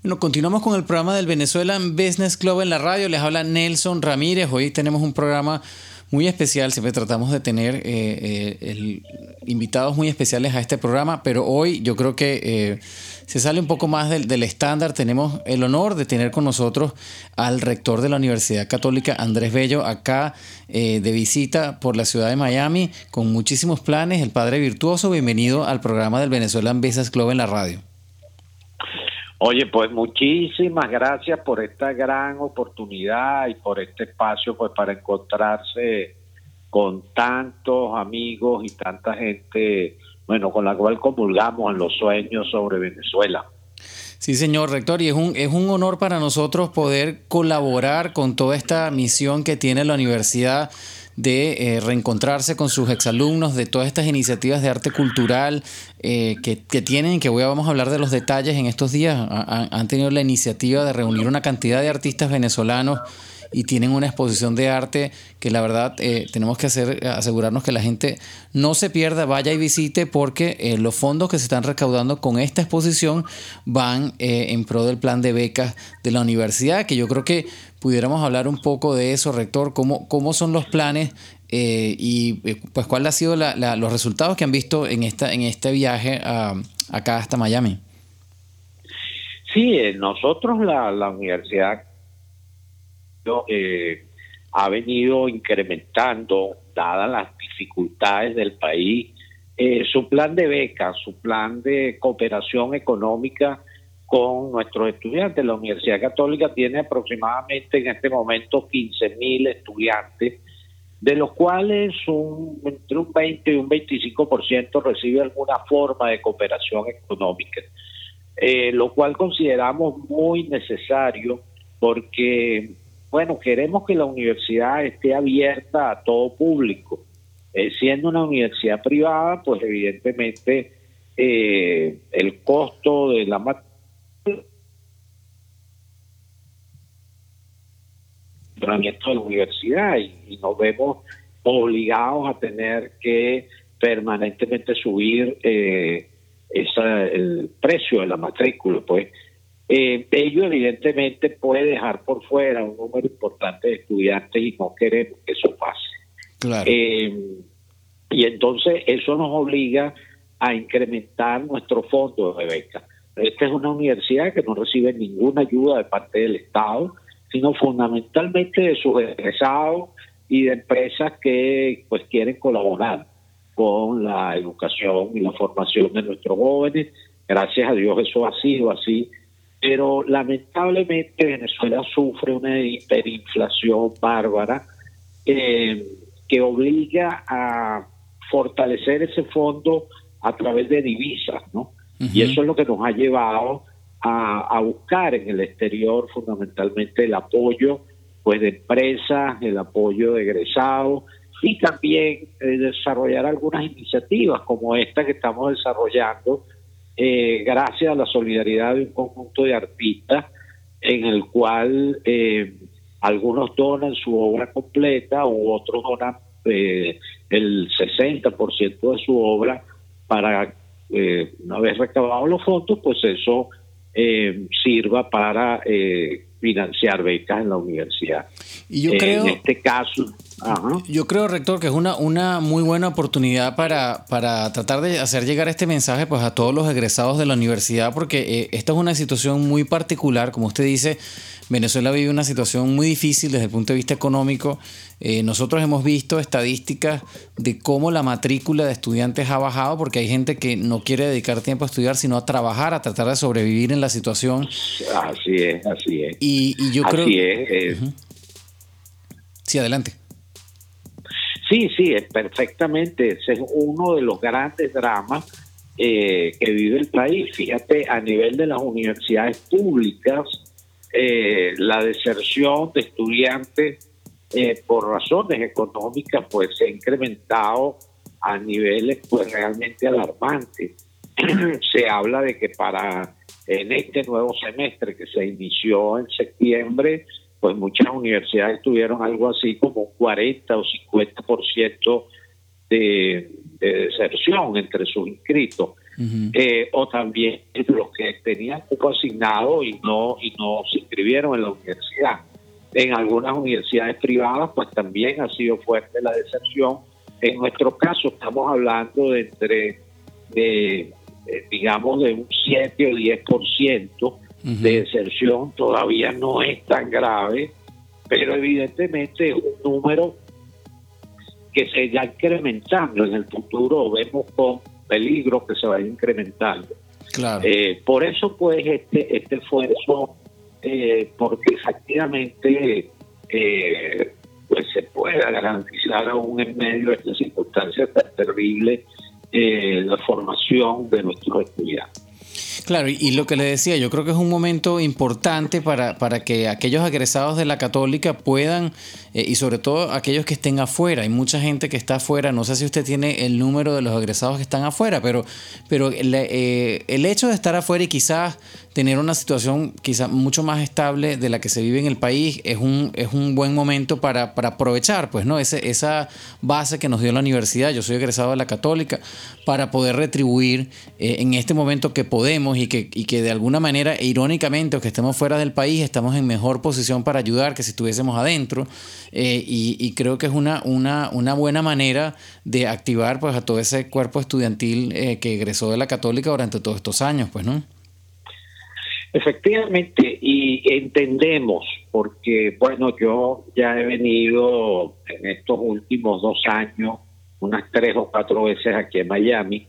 Bueno, continuamos con el programa del Venezuelan Business Club en la radio. Les habla Nelson Ramírez. Hoy tenemos un programa muy especial. Siempre tratamos de tener eh, eh, invitados muy especiales a este programa, pero hoy yo creo que eh, se sale un poco más del, estándar. Tenemos el honor de tener con nosotros al rector de la Universidad Católica, Andrés Bello, acá de visita por la ciudad de Miami, con muchísimos planes. El padre virtuoso, bienvenido al programa del Venezuelan Business Club en la radio. Oye, pues muchísimas gracias por esta gran oportunidad y por este espacio pues para encontrarse con tantos amigos y tanta gente, bueno, con la cual comulgamos en los sueños sobre Venezuela. Sí, señor rector, y es un, es un honor para nosotros poder colaborar con toda esta misión que tiene la universidad de eh, reencontrarse con sus exalumnos, de todas estas iniciativas de arte cultural eh, que, tienen, que voy a, vamos a hablar de los detalles en estos días. han tenido la iniciativa de reunir una cantidad de artistas venezolanos y tienen una exposición de arte que la verdad eh, tenemos que hacer, asegurarnos que la gente no se pierda, vaya y visite porque eh, los fondos que se están recaudando con esta exposición van eh, en pro del plan de becas de la universidad, que yo creo que pudiéramos hablar un poco de eso, rector, cómo, cómo son los planes y pues cuáles han sido los resultados que han visto en, esta, en este viaje acá hasta Miami. Sí, nosotros la, la Universidad eh, ha venido incrementando, dadas las dificultades del país, eh, su plan de becas, su plan de cooperación económica con nuestros estudiantes. La Universidad Católica tiene aproximadamente en este momento 15 mil estudiantes, de los cuales entre un 20 y un 25% recibe alguna forma de cooperación económica, eh, lo cual consideramos muy necesario porque bueno, queremos que la universidad esté abierta a todo público. Eh, siendo una universidad privada, pues evidentemente eh, el costo de la materia de la universidad y, nos vemos obligados a tener que permanentemente subir eh, el precio de la matrícula, pues eh, ello evidentemente puede dejar por fuera un número importante de estudiantes y no queremos que eso pase. Eh, y entonces eso nos obliga a incrementar nuestro fondo de beca. Esta es una universidad que no recibe ninguna ayuda de parte del Estado, sino fundamentalmente de sus egresados y de empresas que pues quieren colaborar con la educación y la formación de nuestros jóvenes. Gracias a Dios eso ha sido así pero lamentablemente Venezuela sufre una hiperinflación bárbara eh, que obliga a fortalecer ese fondo a través de divisas, ¿no? Y eso es lo que nos ha llevado a, buscar en el exterior fundamentalmente el apoyo pues de empresas, el apoyo de egresados y también eh, desarrollar algunas iniciativas como esta que estamos desarrollando eh, gracias a la solidaridad de un conjunto de artistas en el cual eh, algunos donan su obra completa u otros donan el 60% de su obra para, una vez recabados los fondos, pues eso sirva para financiar becas en la universidad. Y yo creo, en este caso, yo creo, rector, que es una, una muy buena oportunidad para, para tratar de hacer llegar este mensaje pues, a todos los egresados de la universidad, porque eh, esta es una situación muy particular, como usted dice, Venezuela vive una situación muy difícil desde el punto de vista económico. Eh, nosotros hemos visto estadísticas de cómo la matrícula de estudiantes ha bajado porque hay gente que no quiere dedicar tiempo a estudiar, sino a trabajar, a tratar de sobrevivir en la situación. Así es, así es. Y, yo creo... Así es. Sí, adelante. Sí, sí, es perfectamente. Ese es uno de los grandes dramas eh, que vive el país. Fíjate, a nivel de las universidades públicas, eh, la deserción de estudiantes eh, por razones económicas pues se ha incrementado a niveles pues realmente alarmantes. se habla de que para en este nuevo semestre que se inició en septiembre, pues muchas universidades tuvieron algo así como un 40 o 50% de, de deserción entre sus inscritos. eh, o también los que tenían cupo asignado y no, y no se inscribieron en la universidad. En algunas universidades privadas, pues también ha sido fuerte la deserción. En nuestro caso, estamos hablando de entre, de, digamos, de un 7 o 10% de deserción. Todavía no es tan grave, pero evidentemente es un número que se ya incrementando en el futuro, vemos con peligro que se vaya incrementando. Claro. Eh, por eso, pues, este, este esfuerzo, eh, porque efectivamente eh, pues se pueda garantizar aún en medio de estas circunstancias tan terribles la formación de nuestros estudiantes. Claro, y, lo que le decía, yo creo que es un momento importante para, para que aquellos egresados de la católica puedan, eh, y sobre todo aquellos que estén afuera, hay mucha gente que está afuera, no sé si usted tiene el número de los egresados que están afuera, pero, pero eh, el hecho de estar afuera y quizás tener una situación quizá mucho más estable de la que se vive en el país es un, es un buen momento para, aprovechar, pues, ¿no? Ese, esa base que nos dio la universidad, yo soy egresado de la católica, para poder retribuir eh, en este momento que podemos y que, y que de alguna manera, irónicamente, aunque estemos fuera del país, estamos en mejor posición para ayudar que si estuviésemos adentro. Eh, y, creo que es una, una, una buena manera de activar pues, a todo ese cuerpo estudiantil eh, que egresó de la católica durante todos estos años, pues, ¿no? Efectivamente, y entendemos, porque bueno, yo ya he venido en estos últimos dos años unas tres o cuatro veces aquí en Miami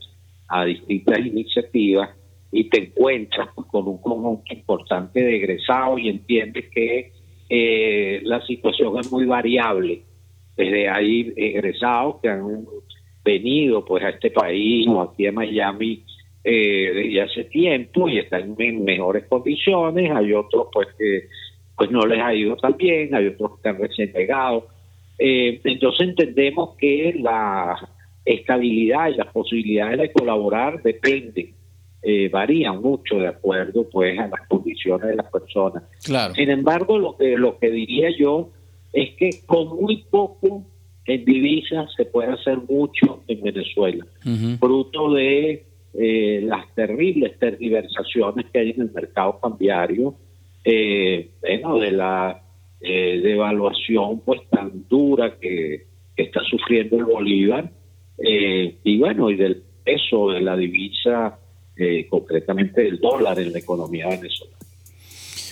a distintas iniciativas y te encuentras con un conjunto importante de egresados y entiendes que eh, la situación es muy variable. Desde ahí egresados que han venido pues a este país o aquí en Miami eh, desde hace tiempo y están en mejores condiciones, hay otros pues que pues no les ha ido tan bien, hay otros que están recién llegados. Eh, entonces entendemos que la estabilidad y las posibilidades de colaborar dependen, eh, varían mucho de acuerdo pues a las condiciones de las personas. Claro. Sin embargo, lo que, lo que diría yo es que con muy poco en divisas se puede hacer mucho en Venezuela, fruto de eh, las terribles tergiversaciones que hay en el mercado cambiario, eh, bueno, de la eh, devaluación pues tan dura que, está sufriendo el Bolívar, y bueno, y del peso de la divisa, concretamente del dólar en la economía venezolana.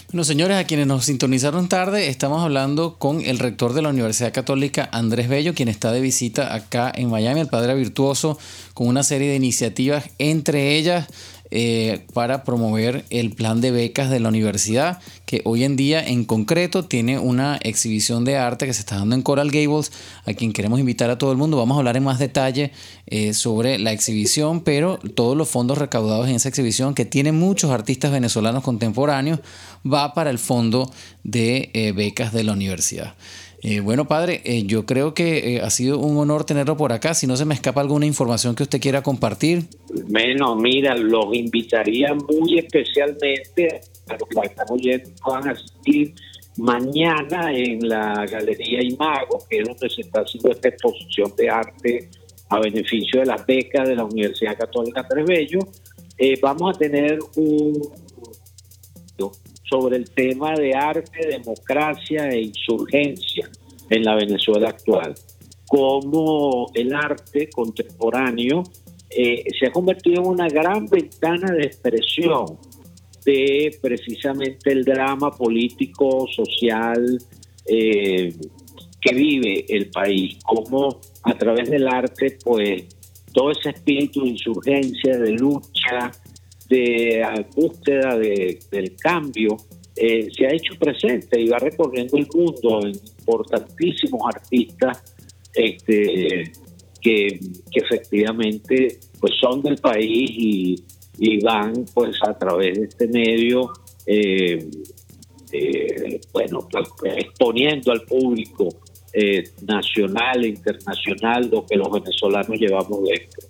Bueno, señores, a quienes nos sintonizaron tarde, estamos hablando con el rector de la Universidad Católica, Andrés Bello, quien está de visita acá en Miami, el padre virtuoso, con una serie de iniciativas, entre ellas eh, para promover el plan de becas de la universidad, que hoy en día en concreto tiene una exhibición de arte que se está dando en Coral Gables, a quien queremos invitar a todo el mundo. Vamos a hablar en más detalle eh, sobre la exhibición, pero todos los fondos recaudados en esa exhibición, que tiene muchos artistas venezolanos contemporáneos, va para el fondo de eh, becas de la universidad. Eh, bueno, padre, eh, yo creo que eh, ha sido un honor tenerlo por acá. Si no se me escapa alguna información que usted quiera compartir. Bueno, mira, los invitaría muy especialmente a los que están oyendo van a asistir mañana en la Galería Imago, que es donde se está haciendo esta exposición de arte a beneficio de las becas de la Universidad Católica Trebello. vamos a tener un sobre el tema de arte, democracia e insurgencia en la Venezuela actual. Cómo el arte contemporáneo eh, se ha convertido en una gran ventana de expresión de precisamente el drama político, social eh, que vive el país. Cómo a través del arte, pues, todo ese espíritu de insurgencia, de lucha, de búsqueda de, del cambio eh, se ha hecho presente y va recorriendo el mundo en importantísimos artistas este, que, efectivamente pues son del país y, van pues a través de este medio eh, eh, bueno pues, exponiendo al público nacional e internacional lo que los venezolanos llevamos dentro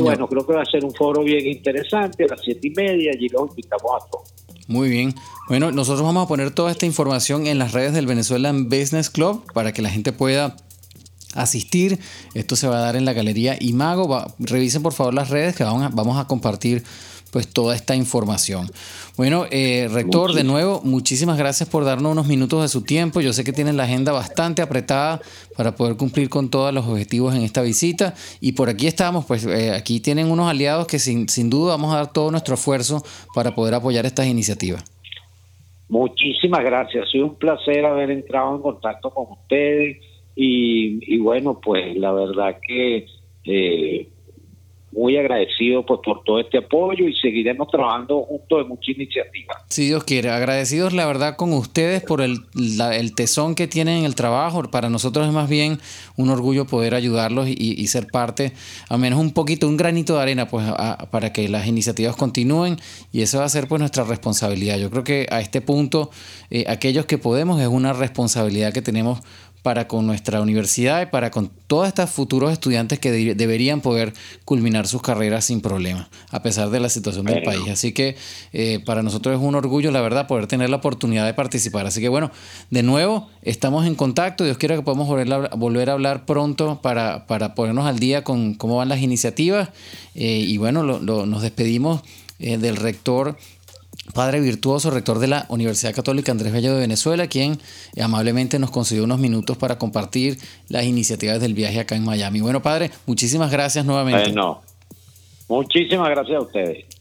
bueno, creo que va a ser un foro bien interesante a las siete y media, y los invitamos a todos. Muy bien. Bueno, nosotros vamos a poner toda esta información en las redes del Venezuelan Business Club para que la gente pueda asistir. Esto se va a dar en la Galería Imago. revisen por favor las redes que vamos a, vamos a compartir pues toda esta información. Bueno, eh, rector, de nuevo, muchísimas gracias por darnos unos minutos de su tiempo. Yo sé que tienen la agenda bastante apretada para poder cumplir con todos los objetivos en esta visita. Y por aquí estamos, pues eh, aquí tienen unos aliados que sin, sin duda vamos a dar todo nuestro esfuerzo para poder apoyar estas iniciativas. Muchísimas gracias, ha sido un placer haber entrado en contacto con ustedes y, bueno, pues la verdad que eh, muy agradecido pues, por todo este apoyo y seguiremos trabajando juntos en muchas iniciativas. Si Dios quiere, agradecidos la verdad con ustedes por el, tesón que tienen en el trabajo. Para nosotros es más bien un orgullo poder ayudarlos y, ser parte, al menos un poquito, un granito de arena, pues para que las iniciativas continúen y eso va a ser pues nuestra responsabilidad. Yo creo que a este punto, eh, aquellos que podemos, es una responsabilidad que tenemos para con nuestra universidad y para con todos estos futuros estudiantes que deberían poder culminar sus carreras sin problemas, a pesar de la situación del país. Así que eh, para nosotros es un orgullo, la verdad, poder tener la oportunidad de participar. Así que bueno, de nuevo, estamos en contacto. Dios quiera que podamos volver a, volver a hablar pronto para, para ponernos al día con cómo van las iniciativas. Eh, y bueno, nos despedimos eh, del rector Padre virtuoso, rector de la Universidad Católica Andrés Bello de Venezuela, quien amablemente nos concedió unos minutos para compartir las iniciativas del viaje acá en Miami. Bueno, padre, muchísimas gracias nuevamente. Bueno, muchísimas gracias a ustedes.